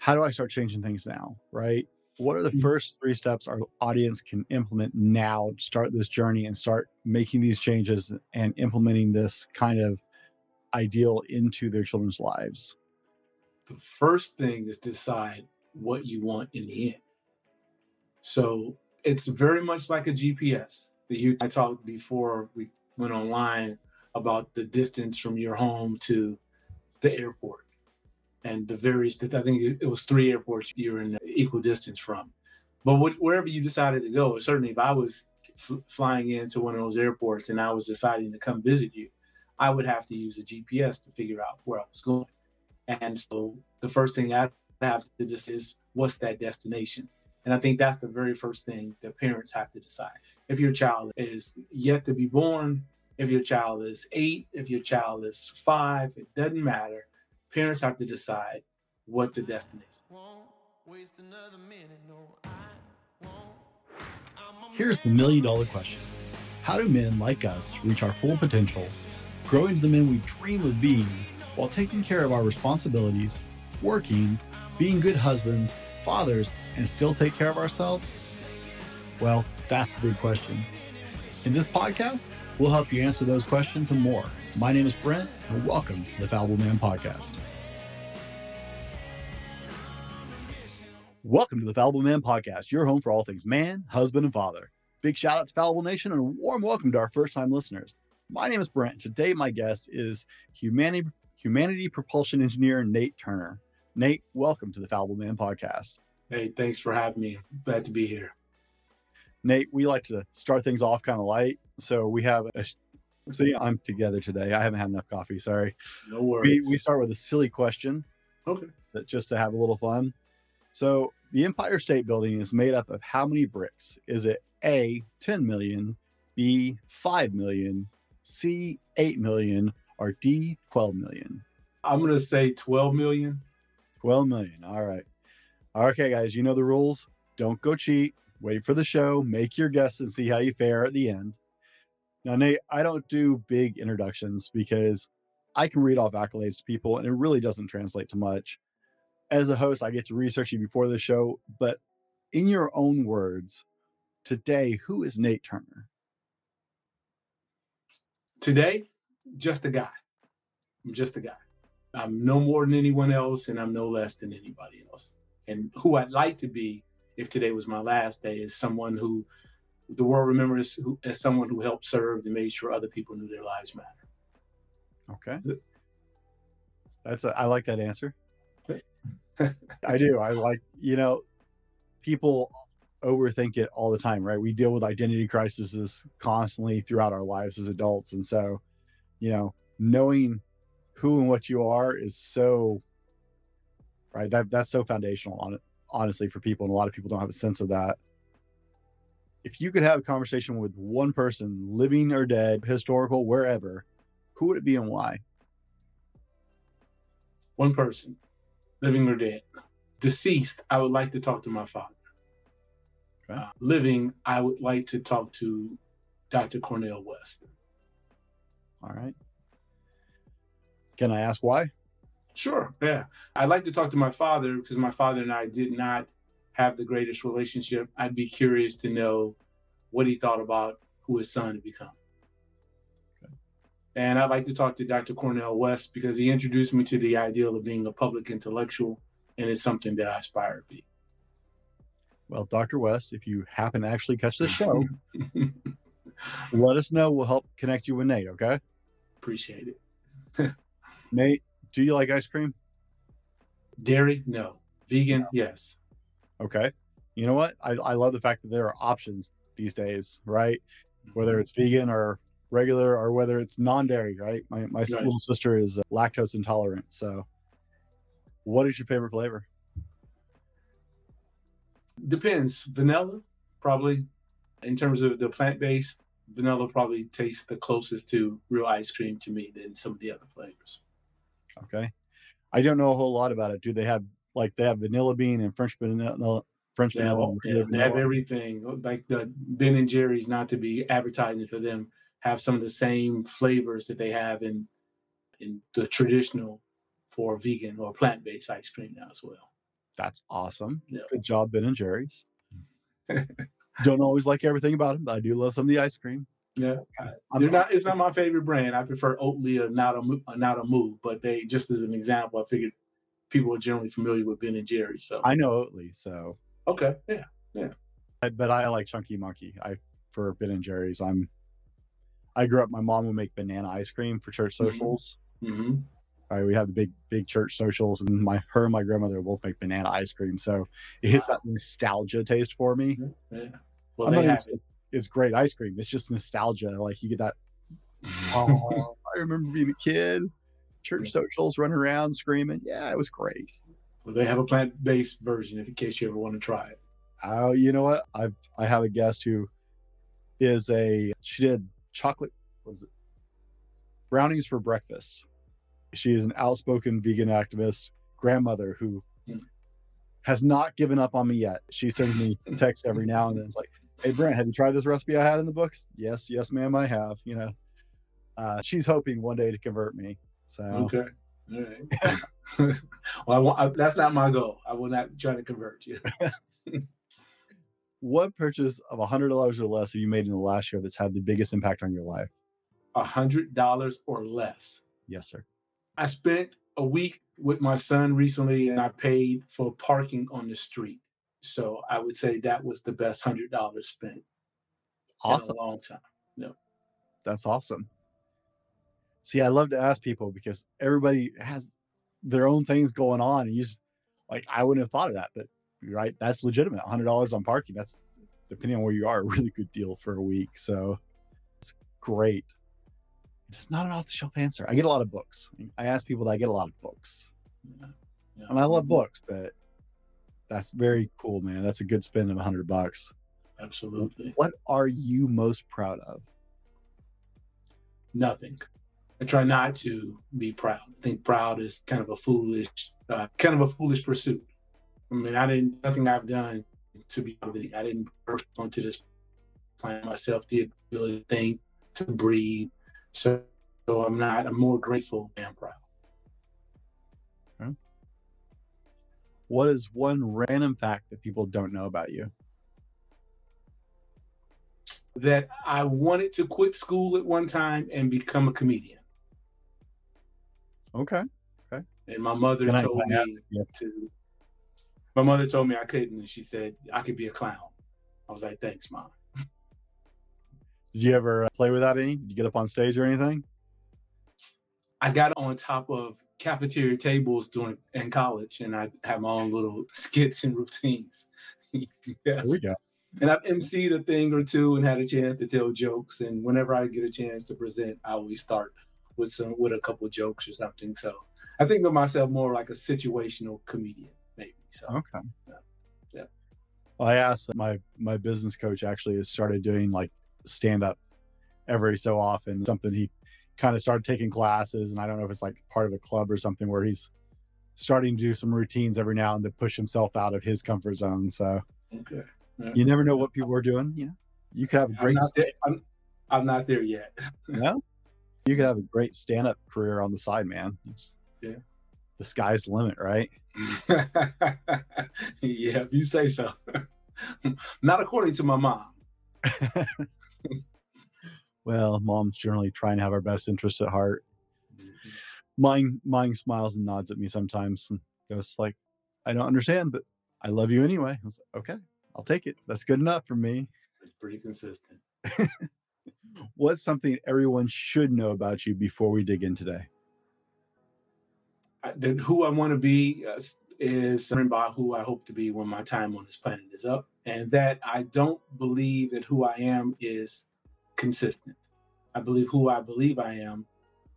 how do I start changing things now? Right. What are the Mhm. first three steps our audience can implement now to start this journey and start making these changes and implementing this kind of ideal into their children's lives? the first thing is decide what you want in the end. So it's very much like a GPS. that You, I talked before we went online about the distance from your home to the airport and the various. I think it was three airports you're in equal distance from. But wherever you decided to go, certainly if I was f- flying into one of those airports and I was deciding to come visit you, I would have to use a GPS to figure out where I was going. And so the first thing I have to decide is what's that destination? And I think that's the very first thing that parents have to decide. If your child is yet to be born, if your child is eight, if your child is five, it doesn't matter. Parents have to decide what the destination. Here's the million dollar question How do men like us reach our full potential, grow into the men we dream of being, while taking care of our responsibilities, working, being good husbands, fathers, and still take care of ourselves? Well, that's the big question. In this podcast, we'll help you answer those questions and more. My name is Brent, and welcome to the Fallible Man Podcast. Welcome to the Fallible Man Podcast, your home for all things man, husband, and father. Big shout out to Fallible Nation and a warm welcome to our first time listeners. My name is Brent. Today, my guest is humanity, humanity propulsion engineer Nate Turner. Nate, welcome to the Fallible Man Podcast. Hey, thanks for having me. Glad to be here. Nate, we like to start things off kind of light. So we have a see, I'm together today. I haven't had enough coffee. Sorry. No We, worries. we start with a silly question okay. that- just to have a little fun. So the Empire State Building is made up of how many bricks? Is it A, 10 million, B, 5 million, C, 8 million, or D, 12 million? I'm gonna say 12 million. 12 million. All right. Okay, guys, you know the rules. Don't go cheat. Wait for the show. Make your guess and see how you fare at the end. Now, Nate, I don't do big introductions because I can read off accolades to people and it really doesn't translate to much. As a host, I get to research you before the show, but in your own words, today, who is Nate Turner? Today, just a guy. I'm just a guy. I'm no more than anyone else, and I'm no less than anybody else. And who I'd like to be, if today was my last day, is someone who the world remembers who, as someone who helped serve and made sure other people knew their lives matter. Okay. That's a, I like that answer. I do. I like, you know, people overthink it all the time, right? We deal with identity crises constantly throughout our lives as adults. And so, you know, knowing who and what you are is so right. That that's so foundational on it, honestly, for people. And a lot of people don't have a sense of that. If you could have a conversation with one person, living or dead, historical, wherever, who would it be and why? One person, living or dead. Deceased, I would like to talk to my father. Okay. Uh, living, I would like to talk to Dr. Cornel West. All right. Can I ask why? Sure. Yeah. I'd like to talk to my father because my father and I did not have the greatest relationship. I'd be curious to know what he thought about who his son had become. Okay. And I'd like to talk to Dr. Cornel West because he introduced me to the ideal of being a public intellectual, and it's something that I aspire to be. Well, Dr. West, if you happen to actually catch the show, let us know. We'll help connect you with Nate. Okay. Appreciate it. Nate, do you like ice cream? Dairy? No. Vegan? Yes. Okay. You know what? I, I love the fact that there are options these days, right? Whether mm-hmm. it's vegan or regular or whether it's non dairy, right? My, my Right. little sister is uh, lactose intolerant. So, what is your favorite flavor? Depends. Vanilla, probably. In terms of the plant based, vanilla probably tastes the closest to real ice cream to me than some of the other flavors. Okay. I don't know a whole lot about it. Do they have like they have vanilla bean and French vanilla? French They have, vanilla. all- yeah, regular they have everything. Oh, like the Ben and Jerry's, not to be advertising for them, have some of the same flavors that they have in in the traditional for vegan or plant based ice cream now as well. That's awesome. Yeah. Good job, Ben and Jerry's. Don't always like everything about them, but I do love some of the ice cream. Yeah, I'm they're not. It's not my favorite brand. I prefer Oatly or not a Mo- Nada Moo. But they just as an example, I figured people are generally familiar with Ben and Jerry. So I know Oatly, so okay, yeah, I, but I like Chunky Monkey. I for Ben and Jerry's. I'm. I grew up. My mom would make banana ice cream for church Mhm. socials. hmm Right, we have the big big church socials, and my her and my grandmother both make banana ice cream. So it hits that nostalgia taste for me. yeah. Well, I'm not they have it. it's great ice cream. It's just nostalgia. Like you get that. Oh, I remember being a kid. Church socials, running around screaming. Yeah, it was great. Well, they have a plant-based version, if in case you ever want to try it. Oh, you know what? I've I have a guest who is a she did chocolate what is it? Brownies for breakfast. She is an outspoken vegan activist grandmother who Mm. has not given up on me yet. She sends me texts every now and then. It's like, hey Brent, have you tried this recipe I had in the books? Yes, yes, ma'am, I have. You know. Uh, she's hoping one day to convert me. So Okay. All right. well, I want, I, that's not my goal. I will not try to convert you. what purchase of a hundred dollars or less have you made in the last year that's had the biggest impact on your life? A hundred dollars or less. Yes, sir. I spent a week with my son recently, and I paid for parking on the street. So I would say that was the best hundred dollars spent Awesome. in a long time. No. That's awesome. See, I love to ask people because everybody has their own things going on, and you just like I wouldn't have thought of that, but right, that's legitimate. Hundred dollars on parking. That's depending on where you are, a really good deal for a week. So it's great. It's not an off the shelf answer. I get a lot of books. I ask people that I get a lot of books, Yeah. Yeah. and I love books, but that's very cool, man. That's a good spend of a hundred bucks. Absolutely. What are you most proud of? Nothing. I try not to be proud. I think proud is kind of a foolish, uh, kind of a foolish pursuit. I mean, I didn't. Nothing I've done to be proud of it. I didn't birth onto this planet myself. The ability to think, to breathe. So, so I'm not. I'm more grateful than proud. What is one random fact that people don't know about you? That I wanted to quit school at one time and become a comedian. Okay. Okay. And my mother Can told I me you? to. My mother told me I couldn't, and she said I could be a clown. I was like, "Thanks, mom." Did you ever uh, play with that any? Did you get up on stage or anything? I got on top of cafeteria tables during in college, and I have my own little skits and routines. yes. There we go. And I've emceed a thing or two and had a chance to tell jokes. And whenever I get a chance to present, I always start with some with a couple jokes or something. So I think of myself more like a situational comedian, maybe. So Okay. Yeah. Yeah. Well, I asked my my business coach actually has started doing like stand up every so often. Something he kind of started taking classes, and I don't know if it's like part of a club or something where he's starting to do some routines every now and to push himself out of his comfort zone. So okay. you never know what people are doing. You know, you could have a I'm great, not, there, I'm, I'm not there yet. you know, you could have a great stand up career on the side, man. Just- Yeah. The sky's the limit, right? yeah, if you say so. Not according to my mom. Well, mom's generally trying to have our best interests at heart. Mm-hmm. Mine, mine smiles and nods at me sometimes and goes like, "I don't understand, but I love you anyway." I was like, "Okay, I'll take it. That's good enough for me." It's pretty consistent. What's something everyone should know about you before we dig in today? That who I want to be uh, is by who I hope to be when my time on this planet is up, and that I don't believe that who I am is consistent. I believe who I believe I am,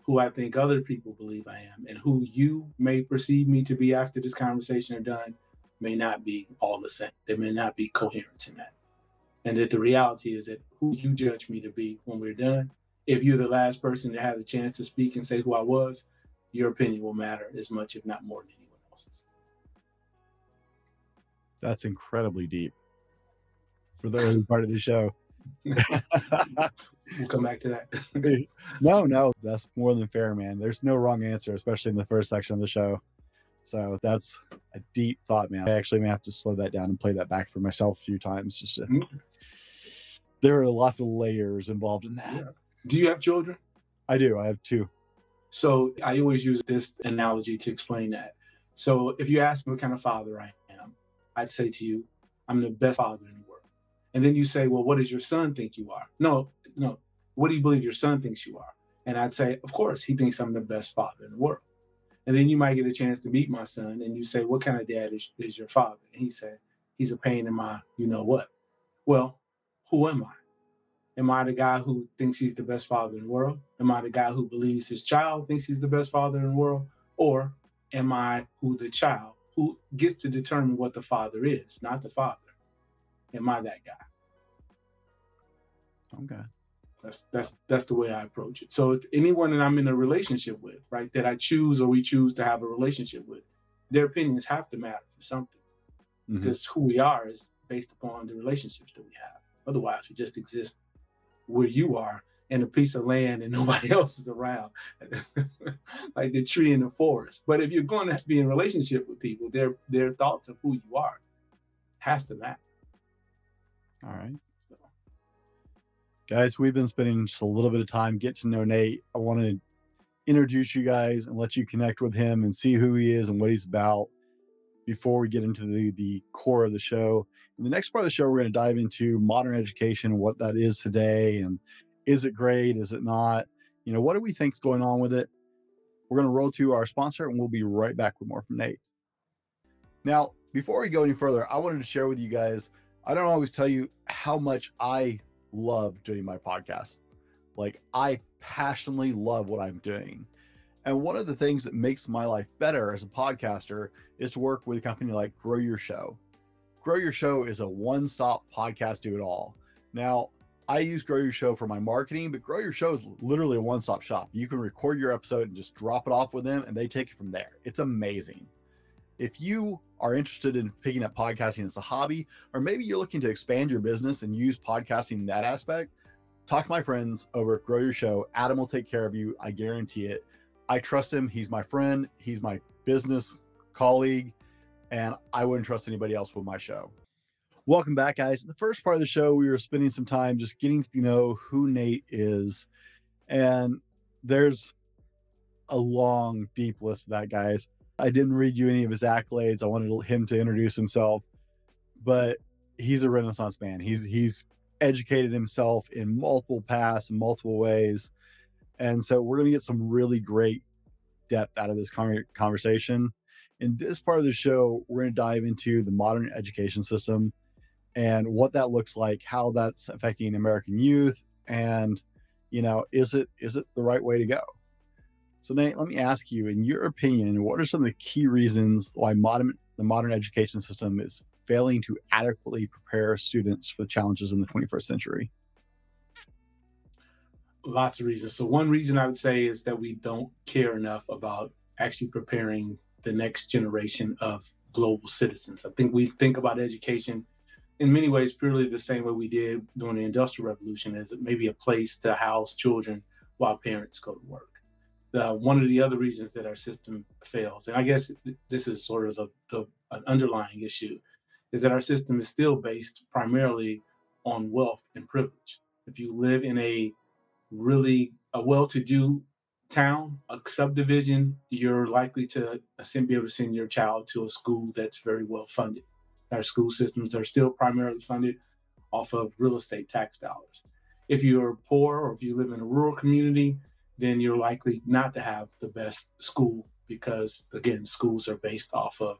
who I think other people believe I am, and who you may perceive me to be after this conversation are done may not be all the same. There may not be coherence in that. And that the reality is that who you judge me to be when we're done, if you're the last person to have the chance to speak and say who I was, your opinion will matter as much, if not more, than anyone else's. That's incredibly deep for early part of the show. We'll come back to that. no, no, that's more than fair, man. There's no wrong answer, especially in the first section of the show. So that's a deep thought, man. I actually may have to slow that down and play that back for myself a few times just to. Mm-hmm. There are lots of layers involved in that. Yeah. Do you have children? I do. I have two. So I always use this analogy to explain that. So if you ask me what kind of father I am, I'd say to you, I'm the best father in the world. And then you say, well, what does your son think you are? No, no. What do you believe your son thinks you are? And I'd say, of course, he thinks I'm the best father in the world. And then you might get a chance to meet my son and you say, what kind of dad is, is your father? And he said, he's a pain in my, you know what? Well, who am I? Am I the guy who thinks he's the best father in the world? Am I the guy who believes his child thinks he's the best father in the world? Or am I who the child who gets to determine what the father is, not the father? Am I that guy? Okay. That's that's that's the way I approach it. So anyone that I'm in a relationship with, right, that I choose or we choose to have a relationship with, their opinions have to matter for something. Mm-hmm. Because who we are is based upon the relationships that we have. Otherwise, we just exist where you are in a piece of land and nobody else is around, like the tree in the forest. But if you're going to be in relationship with people, their their thoughts of who you are has to matter. All right. Guys, we've been spending just a little bit of time get to know Nate. I want to introduce you guys and let you connect with him and see who he is and what he's about before we get into the, the core of the show. In the next part of the show, we're going to dive into modern education what that is today and is it great? Is it not? You know, what do we think is going on with it? We're going to roll to our sponsor and we'll be right back with more from Nate. Now, before we go any further, I wanted to share with you guys. I don't always tell you how much I love doing my podcast. Like I passionately love what I'm doing. And one of the things that makes my life better as a podcaster is to work with a company like Grow Your Show. Grow Your Show is a one stop podcast do it all. Now, I use Grow Your Show for my marketing, but Grow Your Show is literally a one stop shop. You can record your episode and just drop it off with them, and they take it from there. It's amazing. If you are interested in picking up podcasting as a hobby, or maybe you're looking to expand your business and use podcasting in that aspect, talk to my friends over at Grow Your Show. Adam will take care of you. I guarantee it. I trust him. He's my friend, he's my business colleague, and I wouldn't trust anybody else with my show. Welcome back, guys. In the first part of the show, we were spending some time just getting to know who Nate is. And there's a long, deep list of that, guys. I didn't read you any of his accolades. I wanted him to introduce himself, but he's a renaissance man. He's he's educated himself in multiple paths multiple ways, and so we're going to get some really great depth out of this conversation. In this part of the show, we're going to dive into the modern education system and what that looks like, how that's affecting American youth, and you know, is it is it the right way to go? So Nate, let me ask you, in your opinion, what are some of the key reasons why modern the modern education system is failing to adequately prepare students for the challenges in the 21st century? Lots of reasons. So one reason I would say is that we don't care enough about actually preparing the next generation of global citizens. I think we think about education in many ways purely the same way we did during the industrial revolution as maybe a place to house children while parents go to work uh, one of the other reasons that our system fails, and I guess this is sort of the, the an underlying issue, is that our system is still based primarily on wealth and privilege. If you live in a really a well-to-do town, a subdivision, you're likely to be able to send your child to a school that's very well funded. Our school systems are still primarily funded off of real estate tax dollars. If you're poor or if you live in a rural community, then you're likely not to have the best school because again schools are based off of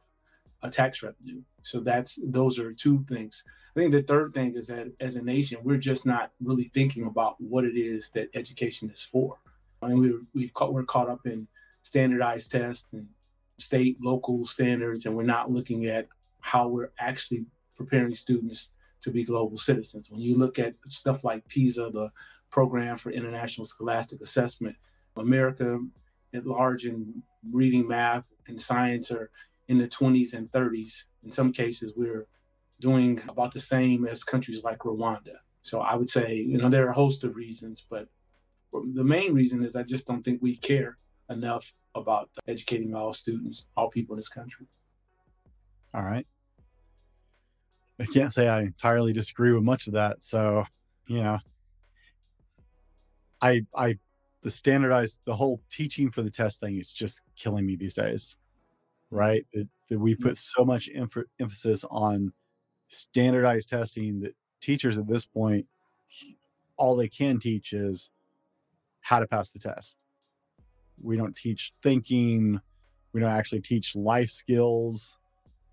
a tax revenue. So that's those are two things. I think the third thing is that as a nation we're just not really thinking about what it is that education is for. I and mean, we we've caught, we're caught up in standardized tests and state local standards and we're not looking at how we're actually preparing students to be global citizens. When you look at stuff like pisa the program for international scholastic assessment. America at large in reading, math, and science are in the 20s and 30s. In some cases, we're doing about the same as countries like Rwanda. So I would say, you know, there are a host of reasons, but the main reason is I just don't think we care enough about educating all students, all people in this country. All right. I can't say I entirely disagree with much of that. So, you know, I I the standardized the whole teaching for the test thing is just killing me these days. Hmm. Right? That, that we hmm. put so much emph- emphasis on standardized testing that teachers at this point all they can teach is how to pass the test. We don't teach thinking, we don't actually teach life skills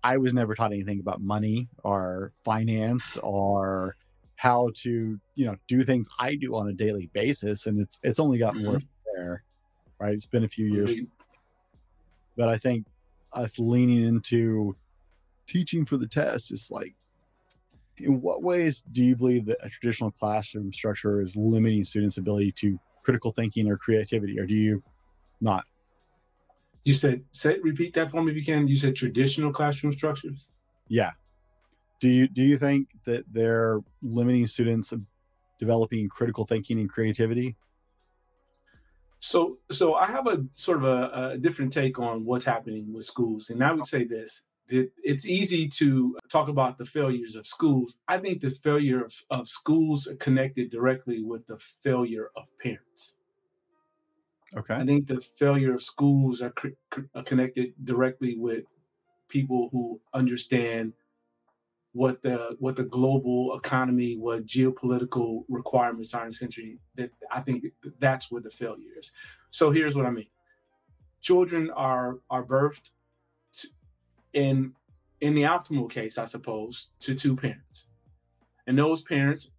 I was never taught anything about money or finance or how to, you know, do things I do on a daily basis. And it's it's only gotten mm-hmm. worse there. Right. It's been a few years. But I think us leaning into teaching for the test is like in what ways do you believe that a traditional classroom structure is limiting students' ability to critical thinking or creativity, or do you not? You said, say, repeat that for me if you can. You said traditional classroom structures. Yeah. Do you do you think that they're limiting students developing critical thinking and creativity? So, so I have a sort of a, a different take on what's happening with schools, and I would say this: that it's easy to talk about the failures of schools. I think the failure of, of schools are connected directly with the failure of parents. Okay. I think the failure of schools are, are connected directly with people who understand what the what the global economy, what geopolitical requirements are in this country. That I think that's where the failure is. So here's what I mean: children are are birthed in in the optimal case, I suppose, to two parents, and those parents,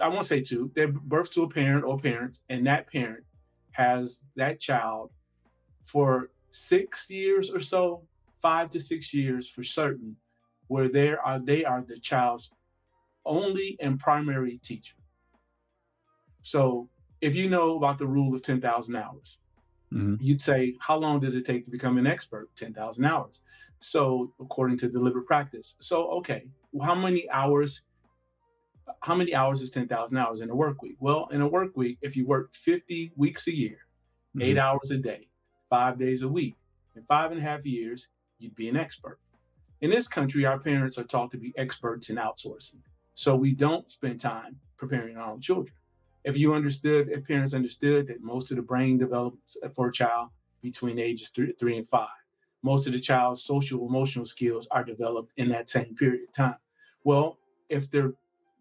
I won't say two, they're birthed to a parent or parents, and that parent has that child for six years or so, five to six years for certain, where they are they are the child's only and primary teacher. So if you know about the rule of 10,000 hours, mm-hmm. you'd say, how long does it take to become an expert? 10,000 hours. So according to deliberate practice. So, okay, well, how many hours how many hours is 10,000 hours in a work week? Well, in a work week, if you work 50 weeks a year, mm-hmm. eight hours a day, five days a week, in five and a half years, you'd be an expert. In this country, our parents are taught to be experts in outsourcing. So we don't spend time preparing our own children. If you understood, if parents understood that most of the brain develops for a child between ages three, three and five, most of the child's social emotional skills are developed in that same period of time. Well, if they're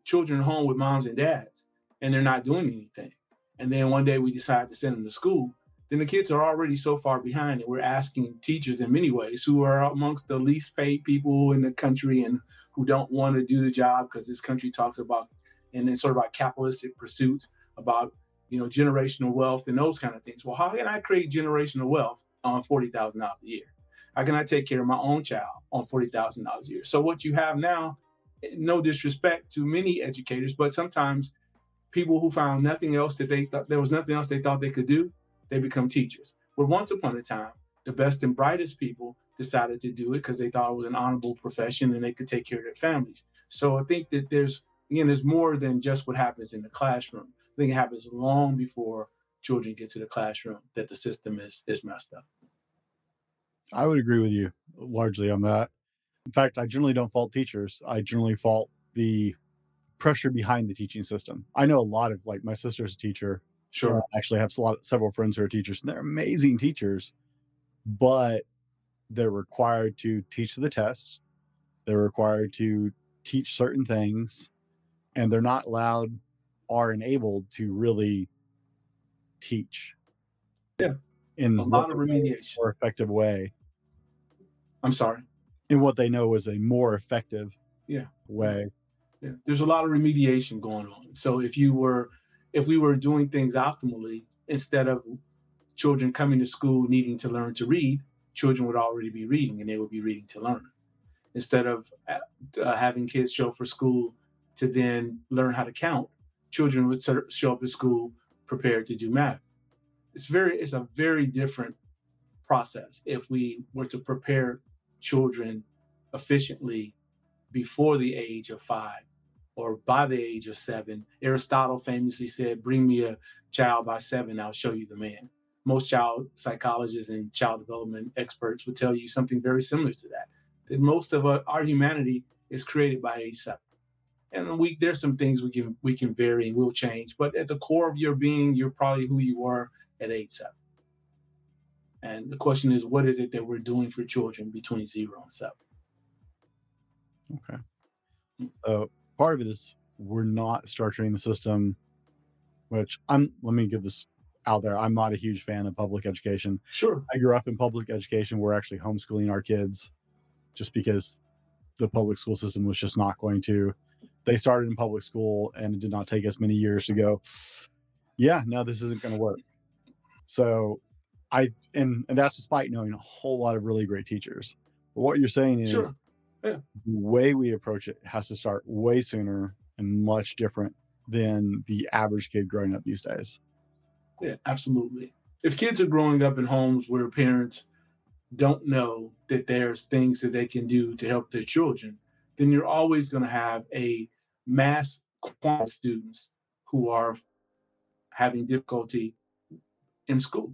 children home with moms and dads and they're not doing anything. And then one day we decide to send them to school, then the kids are already so far behind and we're asking teachers in many ways who are amongst the least paid people in the country and who don't want to do the job because this country talks about and then sort of about capitalistic pursuits about you know generational wealth and those kind of things. Well, how can I create generational wealth on forty thousand dollars a year? How can I take care of my own child on forty thousand dollars a year? So what you have now no disrespect to many educators, but sometimes people who found nothing else that they thought there was nothing else they thought they could do, they become teachers. Where once upon a time, the best and brightest people decided to do it because they thought it was an honorable profession and they could take care of their families. So I think that there's again, there's more than just what happens in the classroom. I think it happens long before children get to the classroom that the system is is messed up. I would agree with you largely on that. In fact, I generally don't fault teachers. I generally fault the pressure behind the teaching system. I know a lot of like my sister's a teacher. Sure. Um, I actually have a lot, several friends who are teachers, and they're amazing teachers, but they're required to teach the tests. They're required to teach certain things, and they're not allowed or enabled to really teach. Yeah. In a lot of remediation. More effective way. I'm sorry in what they know is a more effective yeah way. Yeah, there's a lot of remediation going on. So if you were, if we were doing things optimally, instead of children coming to school needing to learn to read, children would already be reading and they would be reading to learn. Instead of uh, uh having kids show up for school to then learn how to count, children would show up at school prepared to do math. It's very, it's a very different process if we were to prepare children efficiently before the age of five or by the age of seven. Aristotle famously said, Bring me a child by seven, I'll show you the man. most child psychologists and child development experts would tell you something very similar to that. That most of our, humanity is created by age seven, and we there's some things we can we can vary and we'll change, but at the core of your being, you're probably who you were at age seven. And the question is, what is it that we're doing for children between zero and seven? Okay. So part of it is we're not structuring the system, which I'm, let me give this out there. I'm not a huge fan of public education. Sure. I grew up in public education. We're actually homeschooling our kids just because the public school system was just not going to. They started in public school and it did not take us many years to go, yeah, no, this isn't going to work. So I, and, and that's despite knowing a whole lot of really great teachers. But what you're saying is, Sure. Yeah. the way we approach it has to start way sooner and much different than the average kid growing up these days. Yeah, absolutely. If kids are growing up in homes where parents don't know that there's things that they can do to help their children, then you're always going to have a mass quantity of students who are having difficulty in school.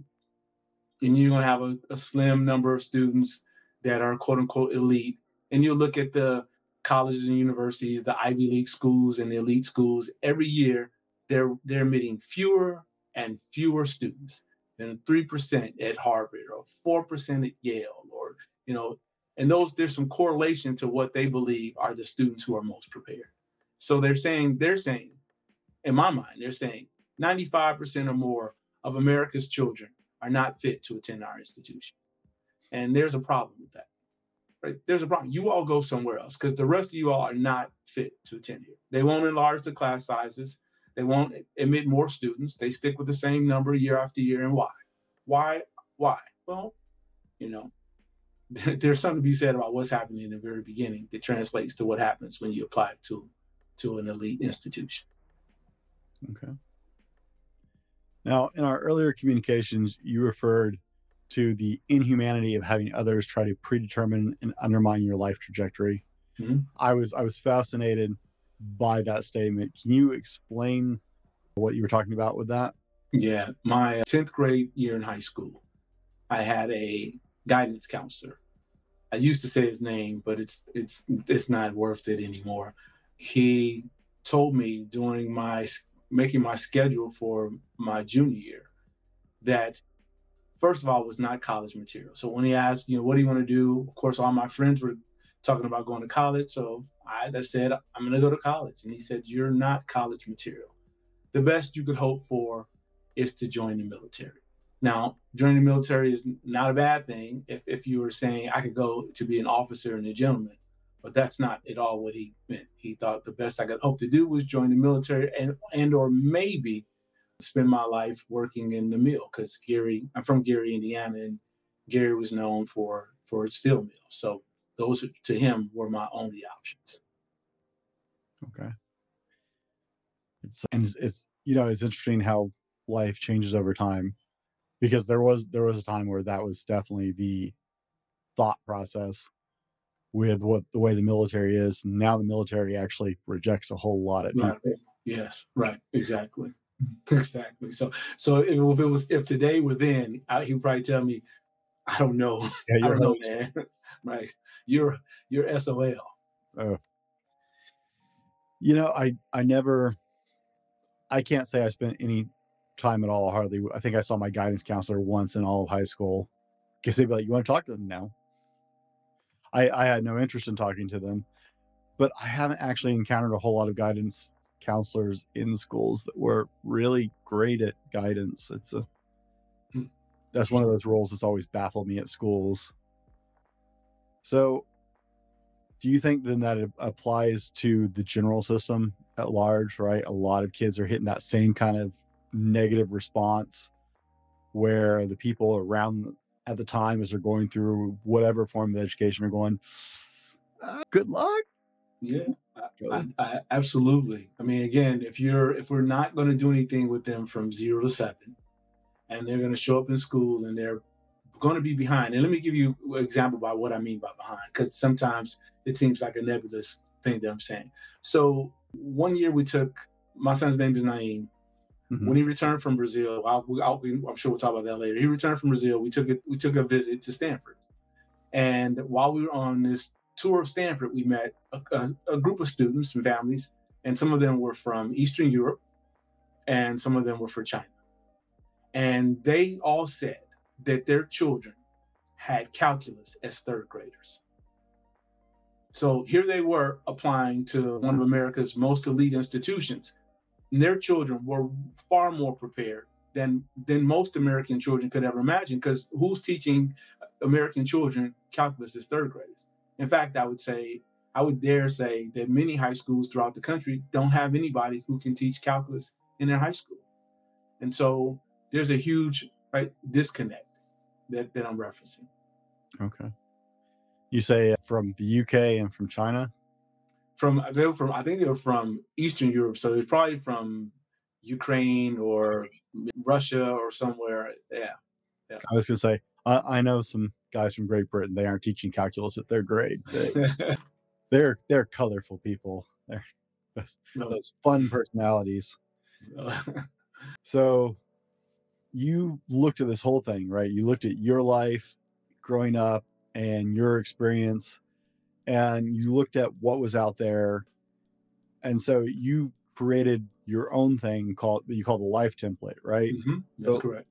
And you're going to have a, a slim number of students that are quote unquote elite. And you look at the colleges and universities, the Ivy League schools and the elite schools, every year they're they're admitting fewer and fewer students than three percent at Harvard or four percent at Yale, or you know, and those there's some correlation to what they believe are the students who are most prepared. So they're saying they're saying, in my mind, they're saying 95% or more of America's children are not fit to attend our institution, and there's a problem with that. Right? There's a problem. You all go somewhere else because the rest of you all are not fit to attend here. They won't enlarge the class sizes. They won't admit more students. They stick with the same number year after year. And why? Why? Why? Well, you know, there's something to be said about what's happening in the very beginning that translates to what happens when you apply to to an elite institution. Okay. Now, in our earlier communications, you referred to the inhumanity of having others try to predetermine and undermine your life trajectory. Mhm. I was I was fascinated by that statement. Can you explain what you were talking about with that? Yeah, my 10th grade year in high school, I had a guidance counselor. I used to say his name, but it's it's it's not worth it anymore. He told me during my making my schedule for my junior year that first of all was not college material. So when he asked, you know, what do you want to do? Of course, all my friends were talking about going to college. So I, I said, I'm going to go to college. And he said, You're not college material. The best you could hope for is to join the military. Now, joining the military is not a bad thing if, if you were saying I could go to be an officer and a gentleman, but that's not at all what he meant. He thought the best I could hope to do was join the military and and or maybe spend my life working in the mill because Gary, I'm from Gary, Indiana, and Gary was known for for its steel mill. So those to him were my only options. Okay. It's and it's, it's you know it's interesting how life changes over time because there was there was a time where that was definitely the thought process with what the way the military is. Now the military actually rejects a whole lot of people. Right. Yes. Right. Exactly. Exactly. So, so if, it was, if today were then, I, he would probably tell me, I don't know. Yeah, I don't know, man. right. You're, you're SOL. You know, I I never I can't say I spent any time at all hardly. I think I saw my guidance counselor once in all of high school. because they'd be like, "You want to talk to them now?" I I had no interest in talking to them, but I haven't actually encountered a whole lot of guidance counselors in schools that were really great at guidance. It's a that's one of those roles that's always baffled me at schools. So, do you think then that applies to the general system at large, right? A lot of kids are hitting that same kind of negative response where the people around at the time as they're going through whatever form of education are going, "Uh, good luck. Yeah. I, I, absolutely. I mean, again, if you're, if we're not going to do anything with them from zero to seven, and they're going to show up in school and they're going to be behind. And let me give you an example by what I mean by behind, because sometimes it seems like a nebulous thing that I'm saying. So one year we took my son's name is Naeem. Mm-hmm. When he returned from Brazil, I'll, I'll, I'm sure we'll talk about that later. He returned from Brazil. We took it. We took a visit to Stanford, and while we were on this tour of Stanford, we met a, a, a group of students and families, and some of them were from Eastern Europe, and some of them were from China, and they all said that their children had calculus as third graders. So here they were applying to one of America's most elite institutions. And their children were far more prepared than than most American children could ever imagine. Because who's teaching American children calculus as third graders? In fact, I would say, I would dare say that many high schools throughout the country don't have anybody who can teach calculus in their high school. And so there's a huge right disconnect that, that I'm referencing. Okay. You say uh, from the UK and from China? From they were from I think they were from Eastern Europe, so it's probably from Ukraine or Russia or somewhere. Yeah. yeah. I was gonna say I, I, know some guys from Great Britain. They aren't teaching calculus at their grade. They, they're they're colorful people. They're those, no. those fun personalities. so you looked at this whole thing, right? You looked at your life growing up and your experience and you looked at what was out there and so you created your own thing called that you call the life template right mm-hmm. that's so correct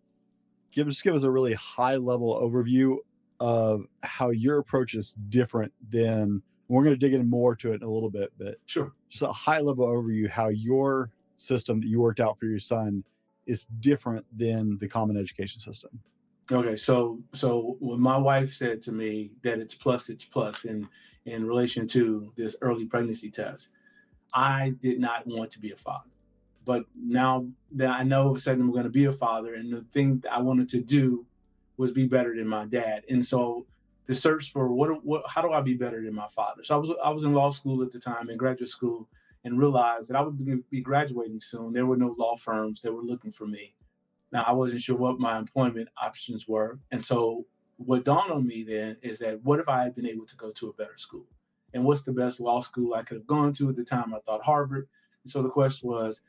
give just give us a really high level overview of how your approach is different than we're going to dig in more to it in a little bit but sure just a high level overview how your system that you worked out for your son is different than the common education system Okay, so so when my wife said to me that it's plus, it's plus in in relation to this early pregnancy test, I did not want to be a father. But now that I know of a sudden I'm going to be a father, and the thing that I wanted to do was be better than my dad, and so the search for what what how do I be better than my father? So I was I was in law school at the time in graduate school, and realized that I would be graduating soon. There were no law firms that were looking for me now, I wasn't sure what my employment options were. And so, what dawned on me then is that what if I had been able to go to a better school? And what's the best law school I could have gone to at the time? I thought Harvard. And so the question was,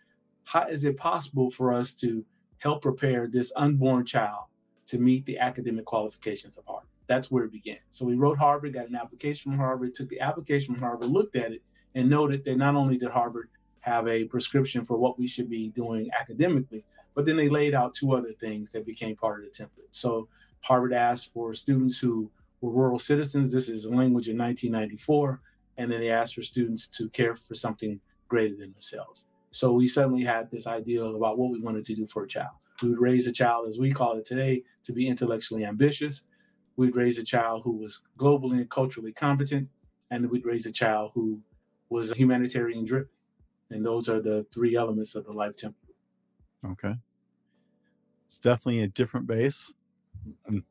how is it possible for us to help prepare this unborn child to meet the academic qualifications of Harvard? That's where it began. So we wrote Harvard, got an application from Harvard, took the application from Harvard, looked at it, and noted that not only did Harvard have a prescription for what we should be doing academically, but then they laid out two other things that became part of the template. So Harvard asked for students who were rural citizens. This is a language in 1994. And then they asked for students to care for something greater than themselves. So we suddenly had this idea about what we wanted to do for a child. We would raise a child, as we call it today, to be intellectually ambitious. We'd raise a child who was globally and culturally competent, and we'd raise a child who was humanitarian driven. And those are the three elements of the life template. Okay. It's definitely a different base. And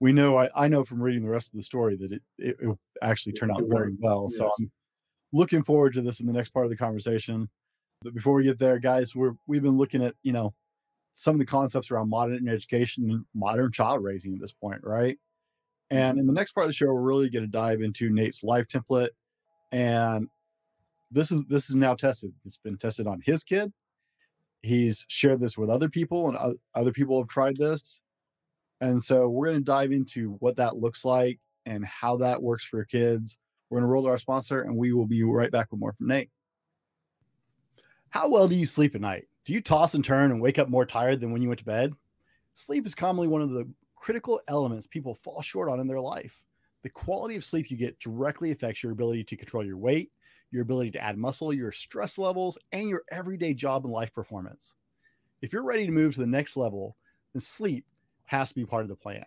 we know, I, I know from reading the rest of the story that it, it, it actually turned out very well. Yes. So I'm looking forward to this in the next part of the conversation. But before we get there, guys, we're we've been looking at, you know, some of the concepts around modern education and modern child raising at this point, right? And mm-hmm. in the next part of the show, we're really going to dive into Nate's life template. And this is this is now tested. It's been tested on his kid he's shared this with other people and other people have tried this and so we're going to dive into what that looks like and how that works for kids we're going to roll to our sponsor and we will be right back with more from nate how well do you sleep at night do you toss and turn and wake up more tired than when you went to bed sleep is commonly one of the critical elements people fall short on in their life the quality of sleep you get directly affects your ability to control your weight your ability to add muscle, your stress levels, and your everyday job and life performance. If you're ready to move to the next level, then sleep has to be part of the plan.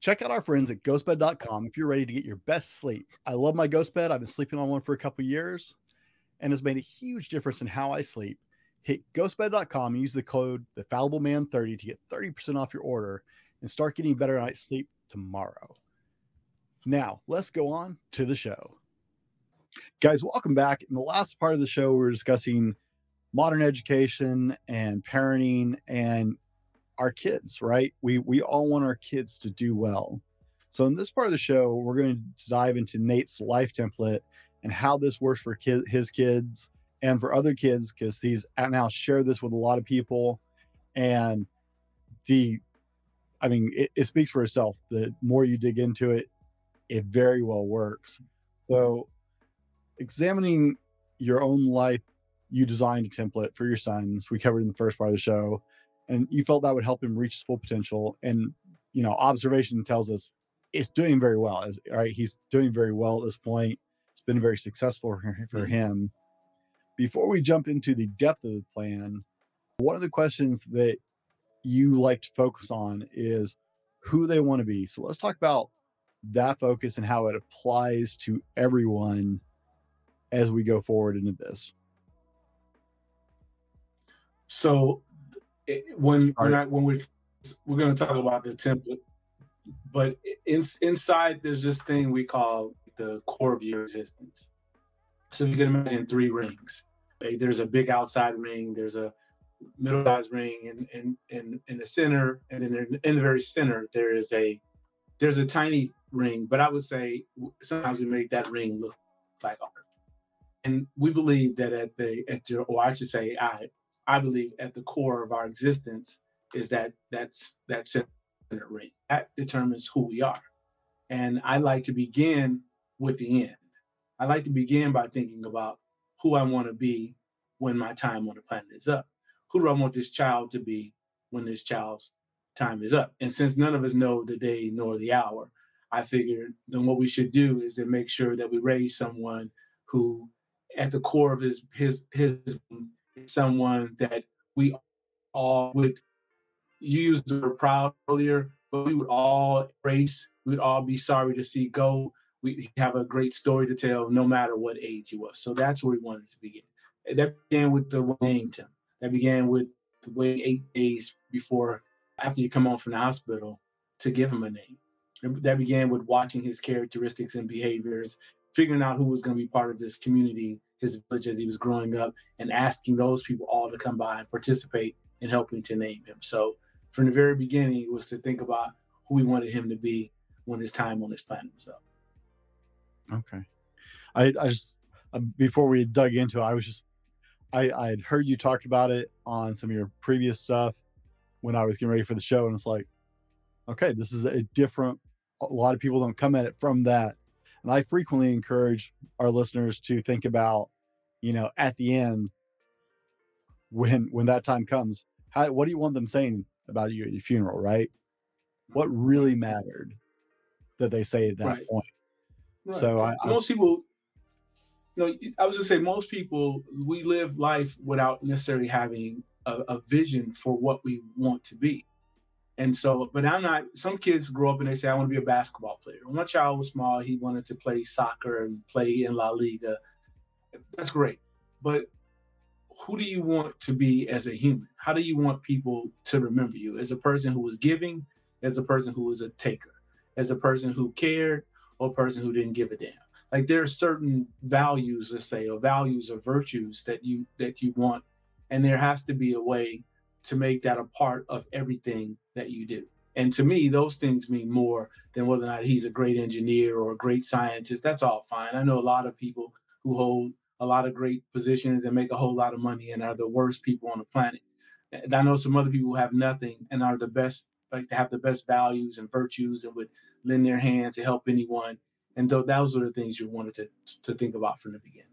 Check out our friends at ghostbed.com if you're ready to get your best sleep. I love my ghost bed. I've been sleeping on one for a couple years and has made a huge difference in how I sleep. Hit ghostbed.com and use the code the fallible man 30 to get 30% off your order and start getting better night's sleep tomorrow. Now, let's go on to the show. Guys, welcome back. In the last part of the show, we were discussing modern education and parenting and our kids, right? We we all want our kids to do well. So in this part of the show, we're going to dive into Nate's life template and how this works for kid, his kids and for other kids because he's now shared this with a lot of people. And the i mean it, it, speaks for itself. The more you dig into it it very well works. So examining your own life you designed a template for your sons. We covered in the first part of the show and you felt that would help him reach his full potential. And you know observation tells us it's doing very well as right? He's doing very well at this point it's been very successful for mm-hmm. him before we jump into the depth of the plan, one of the questions that you like to focus on is who they want to be. So let's talk about that focus and how it applies to everyone as we go forward into this. So when when, I, when we we're going to talk about the template, but in, inside there's this thing we call the core of your existence. So you can imagine three rings. There's a big outside ring, there's a middle sized ring in, in, in, in the center, and then in the very center, there is a there's a tiny ring, but I would say sometimes we make that ring look like art. And we believe that at the at the, or I should say I I believe at the core of our existence is that that's that center ring. That determines who we are. And I like to begin with the end. I like to begin by thinking about who I want to be when my time on the planet is up. Who do I want this child to be when this child's time is up? And since none of us know the day nor the hour, I figured then what we should do is to make sure that we raise someone who, at the core of his his his, someone that we all would. Used the word proud earlier, but we would all race. We would all be sorry to see go we have a great story to tell no matter what age he was. So that's where we wanted to begin. That began with the named him. That began with the way eight days before, after you come home from the hospital, to give him a name. That began with watching his characteristics and behaviors, figuring out who was going to be part of this community, his village as he was growing up, and asking those people all to come by and participate in helping to name him. So from the very beginning, it was to think about who we wanted him to be when his time on this planet was up. Okay. I, I just, uh, before we dug into it, I was just, I, I had heard you talk about it on some of your previous stuff when I was getting ready for the show. And it's like, okay, this is a different, a lot of people don't come at it from that. And I frequently encourage our listeners to think about, you know, at the end, when when that time comes, how what do you want them saying about you at your funeral, right? What really mattered that they say at that right. point. Right. So I, most I, people, you know, I was just say most people we live life without necessarily having a, a, vision for what we want to be. And so, but I'm not. Some kids grow up and they say, "I want to be a basketball player." When my child was small, he wanted to play soccer and play in La Liga. That's great, but who do you want to be as a human? How do you want people to remember you as a person who was giving, as a person who was a taker, as a person who cared, or a person who didn't give a damn. Like there are certain values, let's say, or values or virtues that you that you want, and there has to be a way to make that a part of everything that you do. And to me, those things mean more than whether or not he's a great engineer or a great scientist. That's all fine. I know a lot of people who hold a lot of great positions and make a whole lot of money and are the worst people on the planet. And I know some other people who have nothing and are the best, like have the best values and virtues and would lend their hand to help anyone. And th- those are the things you wanted to to think about from the beginning.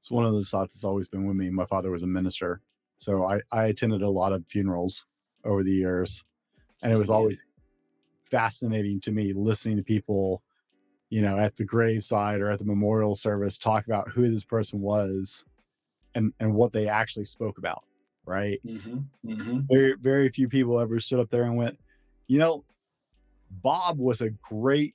It's one of those thoughts that's always been with me. My father was a minister, so I, I attended a lot of funerals over the years, and it was always fascinating to me listening to people, you know, at the graveside or at the memorial service talk about who this person was, and and what they actually spoke about. Right. Mm-hmm, mm-hmm. Very very few people ever stood up there and went, you know, Bob was a great,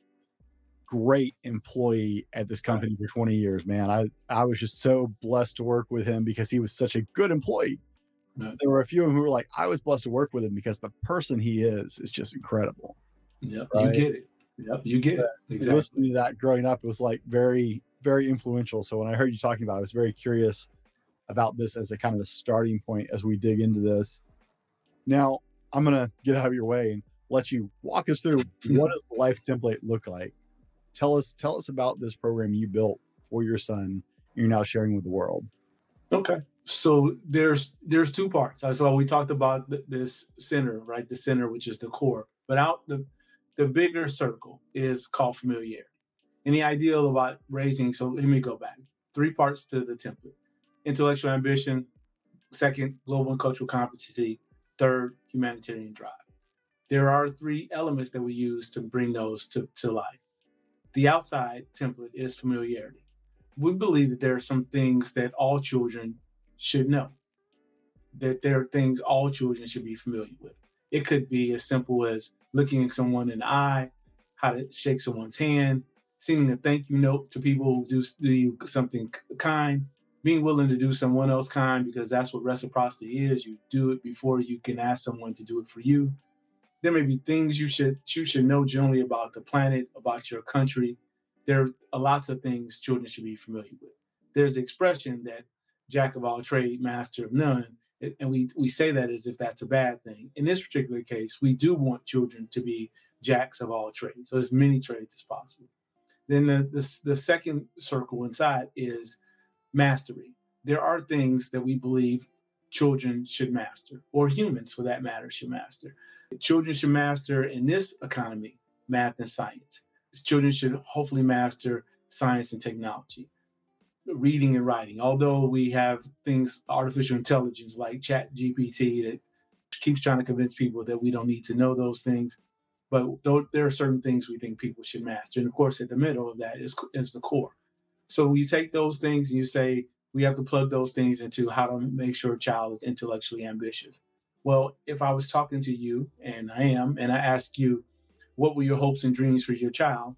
great employee at this company for 20 years, man. I, I was just so blessed to work with him because he was such a good employee. There were a few of them who were like, I was blessed to work with him because the person he is is just incredible. Yep, right? you get it. Yep, you get it. Exactly. Listening to that growing up, it was like very, very influential. So when I heard you talking about it, I was very curious about this as a kind of a starting point as we dig into this. Now, I'm going to get out of your way and let you walk us through what does the life template look like. Tell us tell us about this program you built for your son you're now sharing with the world. Okay. So there's there's two parts. So we talked about th- this center, right? The center, which is the core, but out the the bigger circle is called familiarity. And the ideal about raising. So let me go back. Three parts to the template: intellectual ambition, second, global and cultural competency, third, humanitarian drive. There are three elements that we use to bring those to, to life. The outside template is familiarity. We believe that there are some things that all children should know, that there are things all children should be familiar with. It could be as simple as looking at someone in the eye, how to shake someone's hand, sending a thank you note to people who do, do you something kind, being willing to do someone else kind because that's what reciprocity is. You do it before you can ask someone to do it for you. There may be things you should you should know generally about the planet, about your country. There are lots of things children should be familiar with. There's the expression that jack of all trade, master of none, and we we say that as if that's a bad thing. In this particular case, we do want children to be jacks of all trades, so as many trades as possible. Then the, the, the second circle inside is mastery. There are things that we believe children should master, or humans for that matter should master. Children should master in this economy math and science. Children should hopefully master science and technology, reading and writing. Although we have things, artificial intelligence like Chat GPT, that keeps trying to convince people that we don't need to know those things. But there are certain things we think people should master. And of course, at the middle of that is, is the core so you take those things and you say, we have to plug those things into how to make sure a child is intellectually ambitious. Well, if I was talking to you, and I am, and I ask you, what were your hopes and dreams for your child?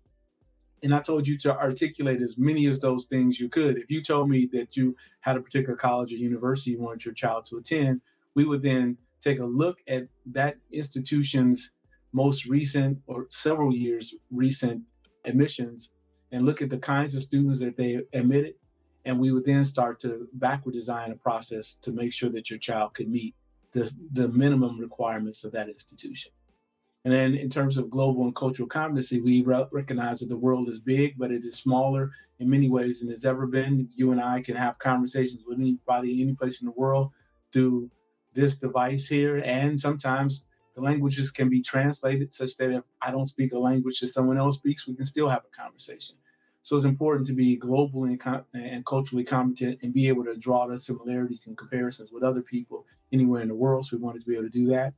And I told you to articulate as many as those things you could. If you told me that you had a particular college or university you wanted your child to attend, we would then take a look at that institution's most recent or several years recent admissions and look at the kinds of students that they admitted. And we would then start to backward design a process to make sure that your child could meet the, the minimum requirements of that institution. And then in terms of global and cultural competency, we re- recognize that the world is big, but it is smaller in many ways than it's ever been. You and I can have conversations with anybody, any place in the world through this device here. And sometimes the languages can be translated such that if I don't speak a language that someone else speaks, we can still have a conversation. So it's important to be global and, and culturally competent and be able to draw the similarities and comparisons with other people anywhere in the world. So we wanted to be able to do that.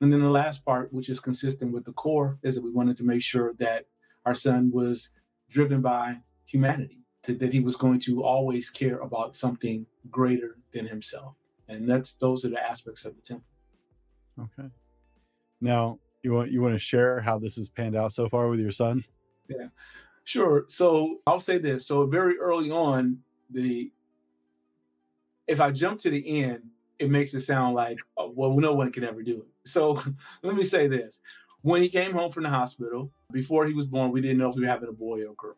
And then the last part, which is consistent with the core, is that we wanted to make sure that our son was driven by humanity, to, that he was going to always care about something greater than himself. And that's those are the aspects of the temple. Okay. Now you want you want to share how this has panned out so far with your son? Yeah. Sure. So I'll say this. So very early on, the if I jump to the end, it makes it sound like oh, well, no one can ever do it. So let me say this: when he came home from the hospital, before he was born, we didn't know if we were having a boy or a girl.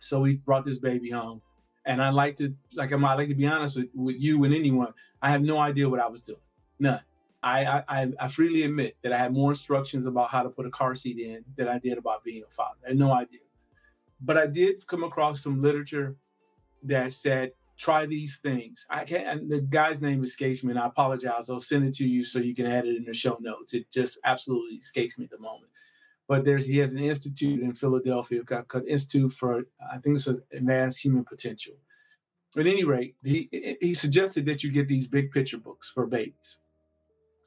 So we brought this baby home, and I like to like I'm I like to be honest with, with you and anyone. I have no idea what I was doing, none. I, I I freely admit that I had more instructions about how to put a car seat in than I did about being a father. I had no idea. But I did come across some literature that said, try these things. I can't, the guy's name escapes me, and I apologize. I'll send it to you so you can add it in the show notes. It just absolutely escapes me at the moment. But there's he has an institute in Philadelphia called Institute for I think it's Advanced Human Potential. At any rate, he he suggested that you get these big picture books for babies,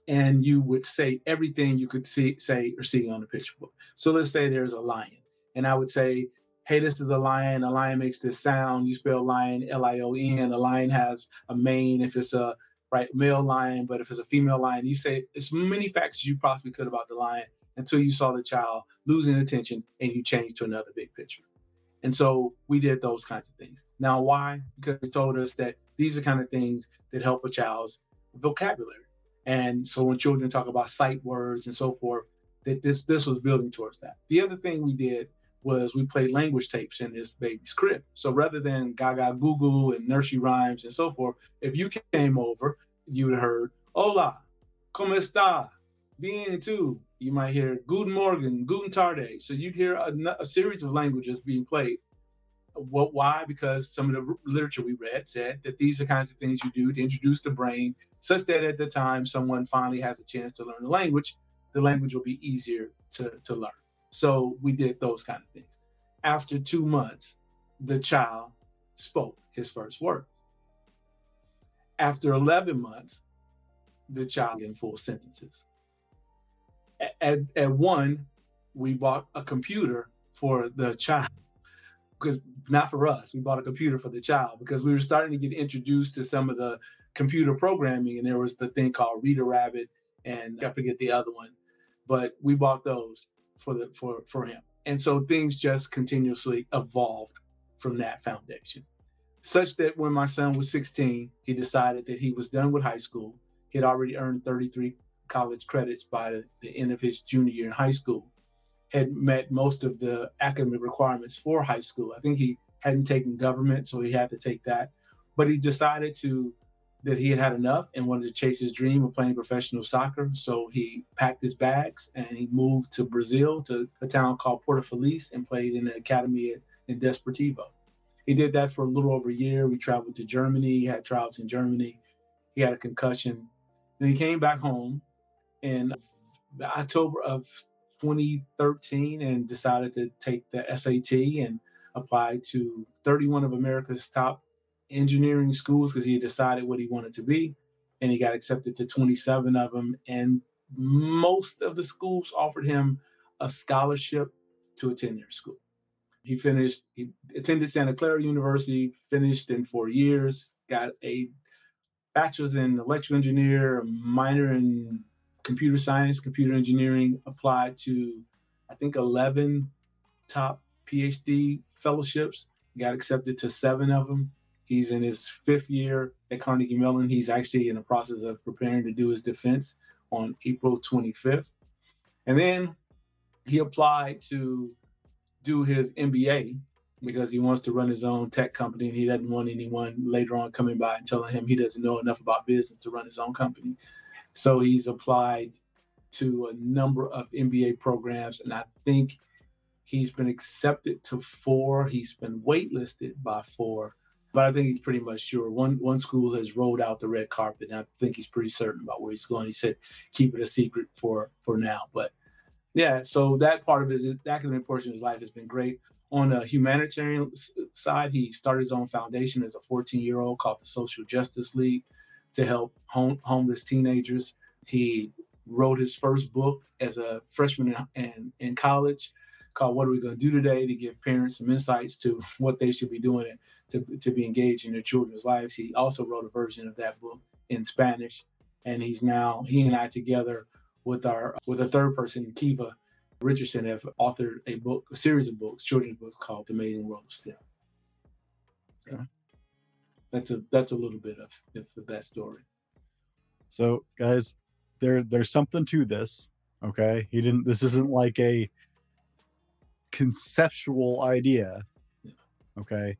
and you would say everything you could see, say, or see on the picture book. So let's say there's a lion, and I would say hey, this is a lion. A lion makes this sound. You spell lion L I O N. A lion has a mane if it's a right male lion, but if it's a female lion, you say as many facts as you possibly could about the lion until you saw the child losing attention and you changed to another big picture. And so we did those kinds of things. Now, why? Because it told us that these are kind of things that help a child's vocabulary. And so when children talk about sight words and so forth, that this this was building towards that. The other thing we did was we played language tapes in this baby's crib. So rather than Gaga Google and nursery rhymes and so forth, if you came over, you would have heard Hola, ¿cómo está? Bien tú. You might hear Guten Morgen, Guten Tarde. So you'd hear a, a series of languages being played. What? Why? Because some of the literature we read said that these are kinds of things you do to introduce the brain, such that at the time someone finally has a chance to learn the language, the language will be easier to, to learn. So we did those kind of things. After two months, the child spoke his first word. After 11 months, the child in full sentences. At, at one, we bought a computer for the child because not for us. We bought a computer for the child because we were starting to get introduced to some of the computer programming, and there was the thing called Reader Rabbit, and I forget the other one, but we bought those for the for for him, and so things just continuously evolved from that foundation, such that when my son was 16, he decided that he was done with high school. He had already earned 33 college credits by the, end of his junior year in high school had met most of the academic requirements for high school. I think he hadn't taken government, so he had to take that. But he decided to that he had had enough and wanted to chase his dream of playing professional soccer. So he packed his bags and he moved to Brazil to a town called Porto Feliz and played in an academy in Desportivo. He did that for a little over a year. We traveled to Germany. He had trials in Germany. He had a concussion. Then he came back home in October of 2013 and decided to take the SAT and apply to 31 of America's top engineering schools because he decided what he wanted to be. And he got accepted to 27 of them. And most of the schools offered him a scholarship to attend their school. He finished, he attended Santa Clara University, finished in four years, got a bachelor's in electrical engineer, a minor in computer science, computer engineering, applied to, I think, 11 top PhD fellowships, got accepted to seven of them. He's in his fifth year at Carnegie Mellon. He's actually in the process of preparing to do his defense on April 25th. And then he applied to do his MBA because he wants to run his own tech company and he doesn't want anyone later on coming by and telling him he doesn't know enough about business to run his own company. So he's applied to a number of MBA programs, and I think he's been accepted to four. He's been waitlisted by four, but I think he's pretty much sure. One one school has rolled out the red carpet, and I think he's pretty certain about where he's going. He said, "Keep it a secret for for now." But yeah, so that part of his academic portion of his life has been great. On the humanitarian side, he started his own foundation as a 14 year old called the Social Justice League to help home, homeless teenagers. He wrote his first book as a freshman in, in, in college called What Are We Going to Do Today to give parents some insights to what they should be doing to, to be engaged in their children's lives. He also wrote a version of that book in Spanish. And he's now, he and I together with our, with a third person, Kiva Richardson, have authored a book, a series of books, children's books called The Amazing World of STEM. Okay that's a that's a little bit of, of that story. So guys, there there's something to this. Okay. He didn't this isn't like a conceptual idea. Okay.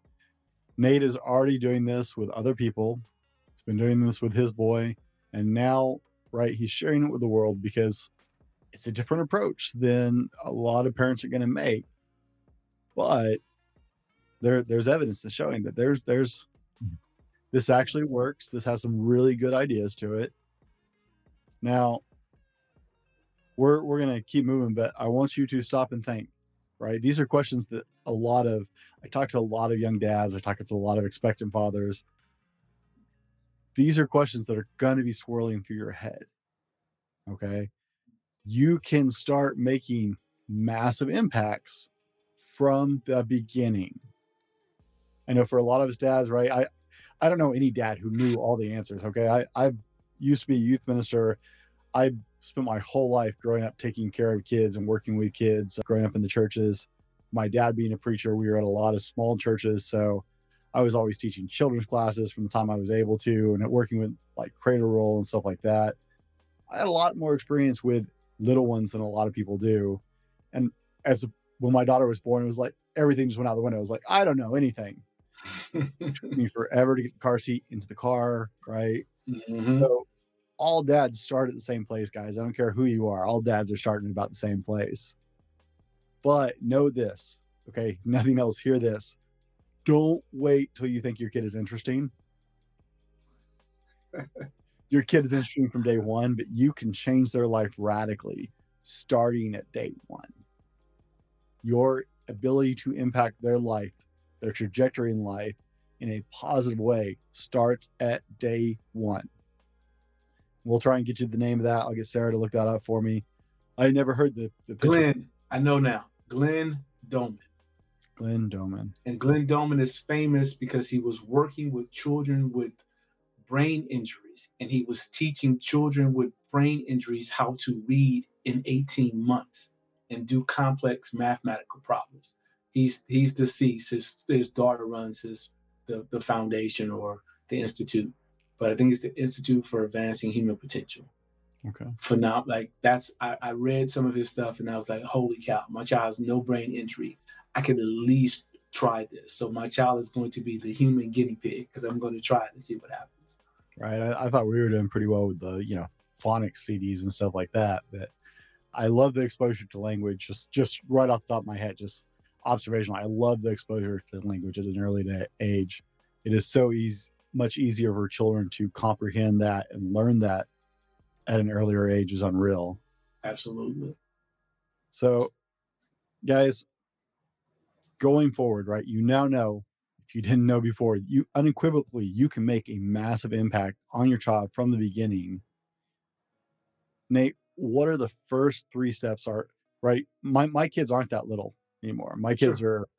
Nate is already doing this with other people. He's been doing this with his boy. And now, right, he's sharing it with the world because it's a different approach than a lot of parents are going to make. But there there's evidence that's showing that there's there's this actually works. This has some really good ideas to it. Now, we're we're gonna keep moving, but I want you to stop and think. Right? These are questions that a lot of I talk to a lot of young dads. I talk to a lot of expectant fathers. These are questions that are going to be swirling through your head. Okay, you can start making massive impacts from the beginning. I know for a lot of us dads, right? I I don't know any dad who knew all the answers. Okay. I, I used to be a youth minister. I spent my whole life growing up taking care of kids and working with kids, growing up in the churches. My dad being a preacher, we were at a lot of small churches. So I was always teaching children's classes from the time I was able to and working with like cradle roll and stuff like that. I had a lot more experience with little ones than a lot of people do. And as when my daughter was born, it was like everything just went out the window. I was like, I don't know anything it took me forever to get the car seat into the car, right? Mm-hmm. So all dads start at the same place, guys. I don't care who you are. All dads are starting about the same place. But know this, okay? Nothing else. Hear this. don't wait till you think your kid is interesting. your kid is interesting from day one, but you can change their life radically starting at day one. Your ability to impact their life, their trajectory in life in a positive way starts at day one. We'll try and get you the name of that. I'll get Sarah to look that up for me. I never heard the, the picture. Glenn. I know now. Glenn Doman. Glenn Doman. And Glenn Doman is famous because he was working with children with brain injuries and he was teaching children with brain injuries how to read in 18 months and do complex mathematical problems. He's he's deceased. His his daughter runs his the, the foundation or the institute, but I think it's the Institute for Advancing Human Potential. Okay. For now, like that's I, I read some of his stuff and I was like, holy cow, my child has no brain injury. I could at least try this. So my child is going to be the human guinea pig because I'm going to try it and see what happens. Right. I, I thought we were doing pretty well with the, you know, phonics CDs and stuff like that. But I love the exposure to language. Just just right off the top of my head, just observational. I love the exposure to language at an early age. It is so easy, much easier for children to comprehend that and learn that at an earlier age is unreal. Absolutely. So, guys, going forward, right? You now know if you didn't know before, you unequivocally you can make a massive impact on your child from the beginning. Nate, what are the first three steps? Are right? My my kids aren't that little anymore. My kids sure. are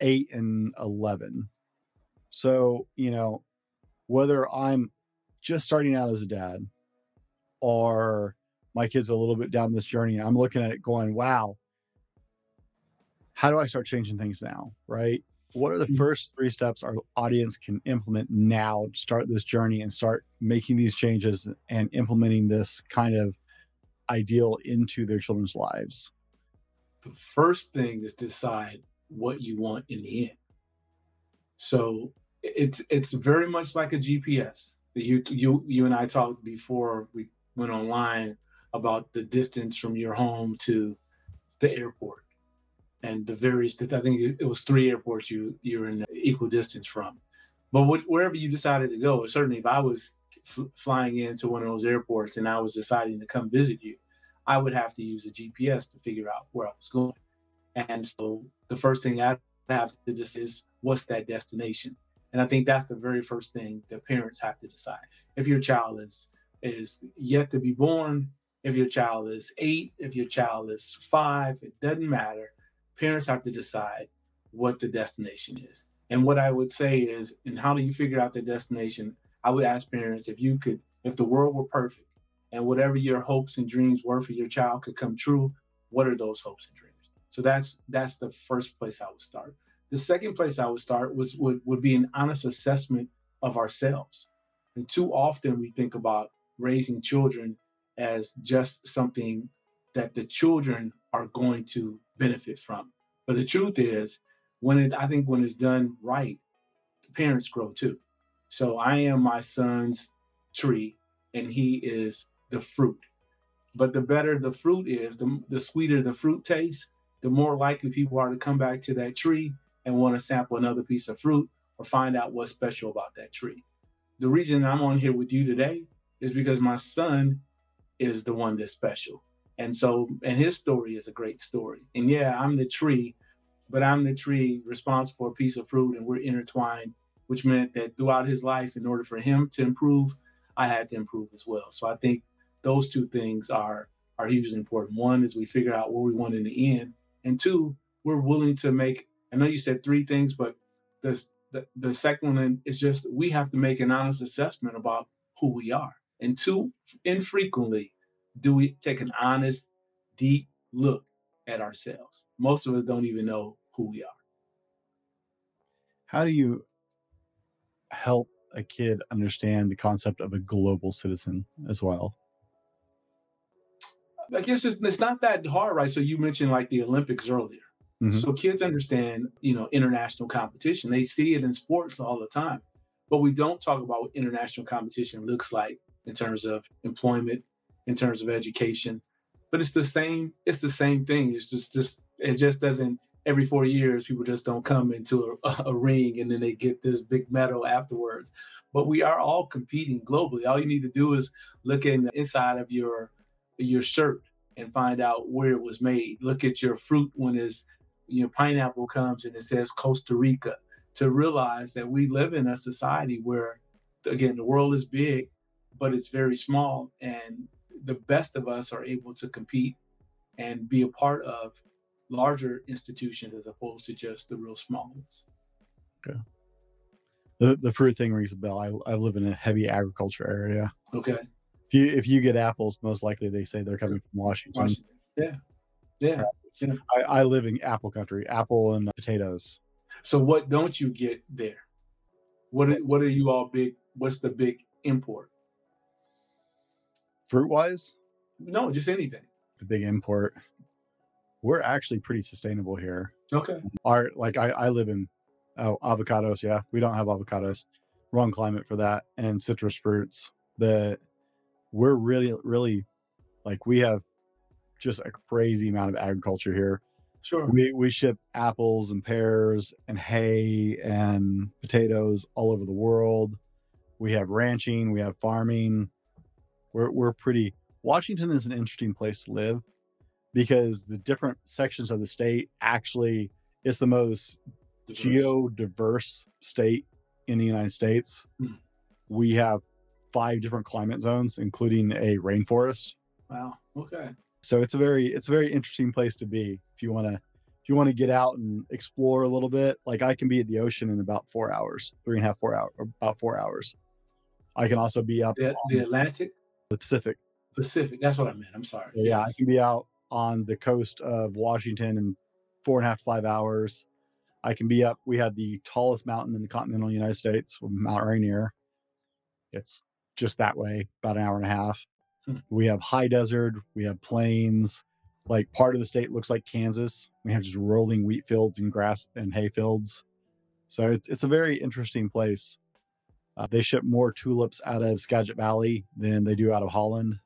eight and eleven. So, you know, whether I'm just starting out as a dad or my kids are a little bit down this journey, and I'm looking at it going, wow, how do I start changing things now? Right. What are the mm. first three steps our audience can implement now to start this journey and start making these changes and implementing this kind of ideal into their children's lives? The first thing is decide what you want in the end. So it's it's very much like a GPS. You you you and I talked before we went online about the distance from your home to the airport and the various I think it was three airports you you're in equal distance from. But what, wherever you decided to go, certainly if I was flying into one of those airports and I was deciding to come visit you, I would have to use a GPS to figure out where I was going. And so the first thing I have to decide is what's that destination. And I think that's the very first thing that parents have to decide. If your child is is yet to be born, if your child is eight, if your child is five, it doesn't matter parents have to decide what the destination is. And what I would say is, and how do you figure out the destination? I would ask parents if you could, if the world were perfect and whatever your hopes and dreams were for your child could come true, what are those hopes and dreams? So that's that's the first place I would start. The second place I would start was would, would be an honest assessment of ourselves. And too often we think about raising children as just something that the children are going to benefit from. But the truth is, when it, I think when it's done right, parents grow too. So I am my son's tree, and he is the fruit. But the better the fruit is, the, the sweeter the fruit tastes, the more likely people are to come back to that tree and want to sample another piece of fruit or find out what's special about that tree. The reason I'm on here with you today is because my son is the one that's special. And so, and his story is a great story. And yeah, I'm the tree, but I'm the tree responsible for a piece of fruit, and we're intertwined, which meant that throughout his life, in order for him to improve, I had to improve as well. So I think those two things are are hugely important. One is we figure out what we want in the end, and two, we're willing to make. I know you said three things, but the the, the second one is just we have to make an honest assessment about who we are. And two, infrequently do we take an honest, deep look at ourselves? Most of us don't even know who we are. How do you help a kid understand the concept of a global citizen as well? I guess it's, it's not that hard, right? So you mentioned like the Olympics earlier. Mm-hmm. So kids understand, you know, international competition. They see it in sports all the time. But we don't talk about what international competition looks like in terms of employment, in terms of education. But it's the same, it's the same thing. It's just just it just doesn't every four years, people just don't come into a, a, ring and then they get this big medal afterwards. But we are all competing globally. All you need to do is look in the inside of your your shirt and find out where it was made. Look at your fruit when it's you know pineapple comes and it says Costa Rica to realize that we live in a society where again the world is big but it's very small and the best of us are able to compete and be a part of larger institutions as opposed to just the real small ones. Okay. The the fruit thing rings a bell. I, I live in a heavy agriculture area. Okay. If you if you get apples, most likely they say they're coming from Washington. Washington. Yeah. Yeah. Uh, yeah. I, I live in apple country, apple and uh, potatoes. So what don't you get there? What are, what are you all big? What's the big import? Fruit wise? No, just anything. The big import. We're actually pretty sustainable here. Okay. Our like I, I live in oh avocados, yeah. We don't have avocados. Wrong climate for that. And citrus fruits. But we're really, really like we have just a crazy amount of agriculture here. Sure. We we ship apples and pears and hay and potatoes all over the world. We have ranching, we have farming. We're we're pretty Washington is an interesting place to live because the different sections of the state actually is the most geodiverse state in the United States. Hmm. We have five different climate zones, including a rainforest. Wow. Okay. So it's a very it's a very interesting place to be if you want to if you want to get out and explore a little bit. Like I can be at the ocean in about four hours, three and a half, four hours, about four hours. I can also be up the, the Atlantic, the Pacific. Pacific. That's what I meant. I'm sorry. So, yeah, yes. I can be out on the coast of Washington in four and a half, five hours. I can be up. We have the tallest mountain in the continental United States, Mount Rainier. It's just that way, about an hour and a half. Hmm. We have high desert, we have plains. Like part of the state looks like Kansas. We have just rolling wheat fields and grass and hay fields. So it's it's a very interesting place. Uh, they ship more tulips out of Skagit Valley than they do out of Holland.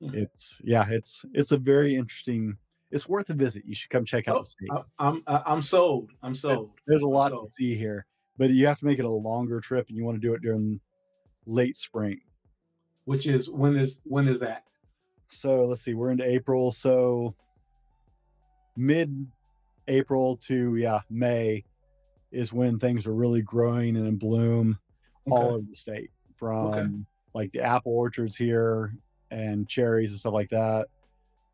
Hmm. It's yeah, it's it's a very interesting. It's worth a visit. You should come check out oh, the state. I'm I'm sold. I'm sold. It's, there's a lot to see here, but you have to make it a longer trip, and you want to do it during late spring which is when is when is that? So let's see, we're into April. So mid April to yeah, May is when things are really growing and in bloom okay. all over the state. From okay. like the apple orchards here and cherries and stuff like that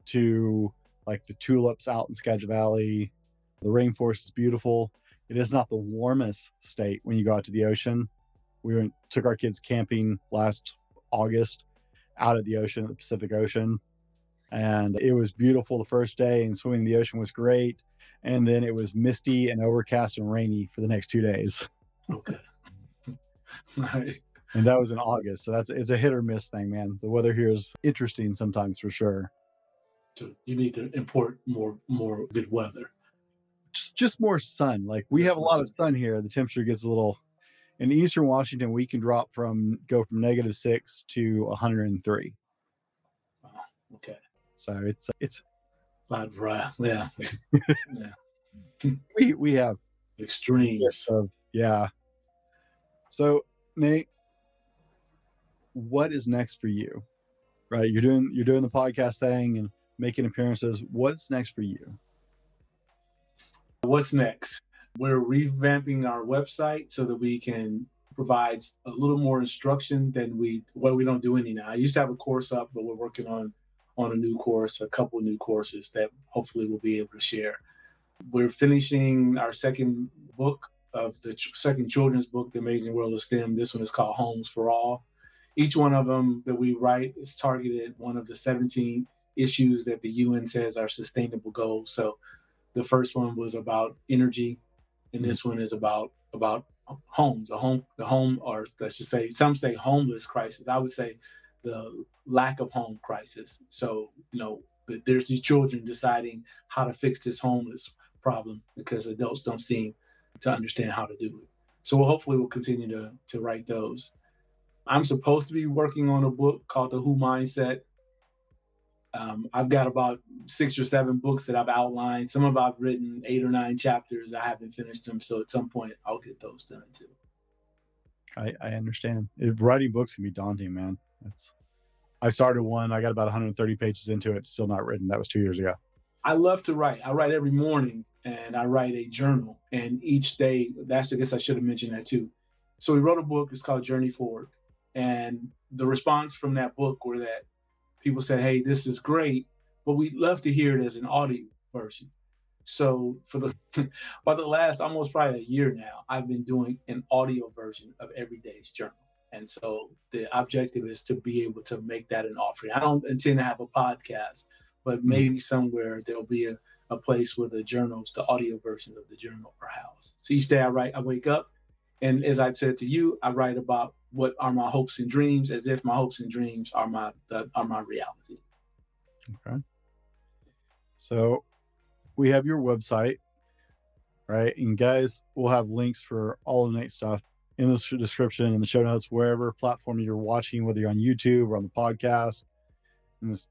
to like the tulips out in Skagit Valley. The rainforest is beautiful. It is not the warmest state when you go out to the ocean. We went took our kids camping last August out at the ocean, the Pacific Ocean. And it was beautiful the first day, and swimming in the ocean was great. And then it was misty and overcast and rainy for the next two days. Okay. right. And that was in August. So that's it's a hit or miss thing, man. The weather here is interesting sometimes for sure. So you need to import more more good weather. Just just more sun. Like we have a lot of sun here. The temperature gets a little in eastern Washington, we can drop from go from negative six to 103. Wow. Okay. So it's it's variety. Yeah. yeah. we we have extremes of yeah. So Nate, what is next for you? Right, you're doing you're doing the podcast thing and making appearances. What's next for you? What's next? We're revamping our website so that we can provide a little more instruction than we what we don't do any now. I used to have a course up, but we're working on on a new course, a couple new courses that hopefully we'll be able to share. We're finishing our second book of the ch- second children's book, The Amazing World of STEM. This one is called Homes for All. Each one of them that we write is targeted one of the 17 issues that the UN says are sustainable goals. So the first one was about energy, and mm-hmm. this one is about about homes, a home, the home, or let's just say some say homeless crisis. I would say the lack of home crisis. So you know, there's these children deciding how to fix this homeless problem because adults don't seem to understand how to do it. So we'll hopefully we'll continue to to write those. I'm supposed to be working on a book called The Who Mindset. Um, I've got about six or seven books that I've outlined. Some of I've written eight or nine chapters. I haven't finished them, so at some point I'll get those done too. I, I understand. It, writing books can be daunting, man. That's I started one. I got about 130 pages into it. Still not written. That was two years ago. I love to write. I write every morning, and I write a journal. And each day, that's I guess I should have mentioned that too. So we wrote a book. It's called Journey Forward, and the response from that book were that people said, "Hey, this is great, but we'd love to hear it as an audio version." So for the by the last almost probably a year now, I've been doing an audio version of every day's journal. And so the objective is to be able to make that an offering. I don't intend to have a podcast, but mm-hmm. maybe somewhere there'll be a, a place where the journals, the audio versions of the journal are housed. So each day I write, I wake up, and as I said to you, I write about what are my hopes and dreams, as if my hopes and dreams are my are my reality. Okay. So we have your website, right? And guys, we'll have links for all of Nate's stuff in the description in the show notes, wherever platform you're watching, whether you're on YouTube or on the podcast. And this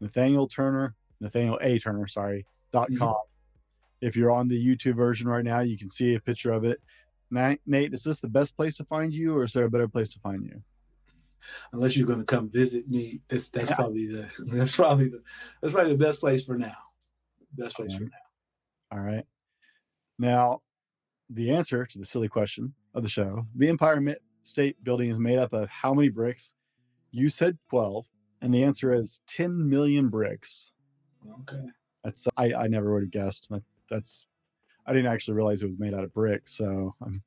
Nathaniel Turner, Nathaniel A. Turner, sorry, dot mm-hmm. com. Mm-hmm. If you're on the YouTube version right now, you can see a picture of it. Nate, is this the best place to find you, or is there a better place to find you? Unless you're going to come visit me, this that's yeah. probably the that's probably the that's probably the best place for now. Best place for now. All right. Now, the answer to the silly question of the show: the Empire State Building is made up of how many bricks? You said twelve, and the answer is ten million bricks. Okay. That's I I never would have guessed. That's I didn't actually realize it was made out of brick. So um,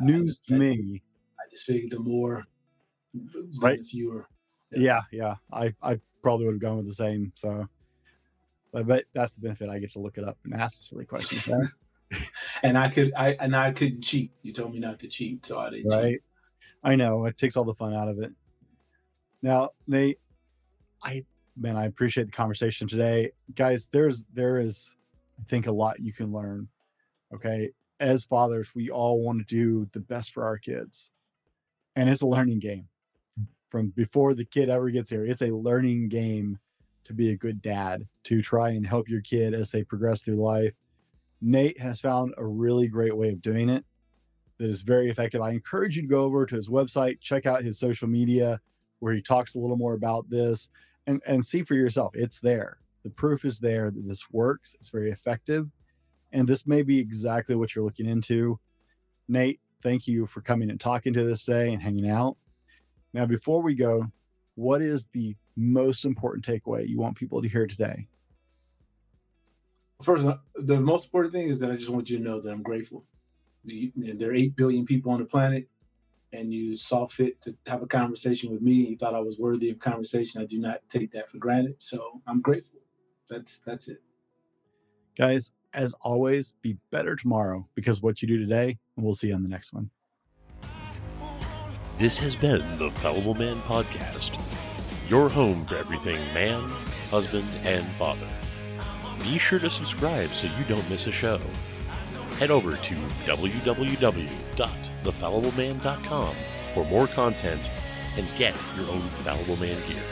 news to me. I just figured the more, right? The fewer. Yeah. yeah, yeah. I I probably would have gone with the same. So, but, but that's the benefit. I get to look it up and ask silly questions. and I could I and I couldn't cheat. You told me not to cheat, so I didn't. Right. Cheat. I know it takes all the fun out of it. Now, Nate, I man, I appreciate the conversation today, guys. There's there is I think a lot you can learn. Okay. As fathers, we all want to do the best for our kids. And it's a learning game from before the kid ever gets here. It's a learning game to be a good dad, to try and help your kid as they progress through life. Nate has found a really great way of doing it that is very effective. I encourage you to go over to his website, check out his social media where he talks a little more about this and, and see for yourself. It's there. The proof is there that this works, it's very effective, and this may be exactly what you're looking into. Nate, thank you for coming and talking to us today and hanging out. Now, before we go, what is the most important takeaway you want people to hear today? First, the most important thing is that I just want you to know that I'm grateful. There are 8 billion people on the planet, and you saw fit to have a conversation with me. You thought I was worthy of conversation. I do not take that for granted. So I'm grateful that's that's it. Guys, as always, be better tomorrow because what you do today, and we'll see you on the next one. This has been the Fallible Man Podcast, your home for everything man, husband, and father. Be sure to subscribe so you don't miss a show. Head over to www.thefallibleman.com for more content and get your own Fallible Man gear.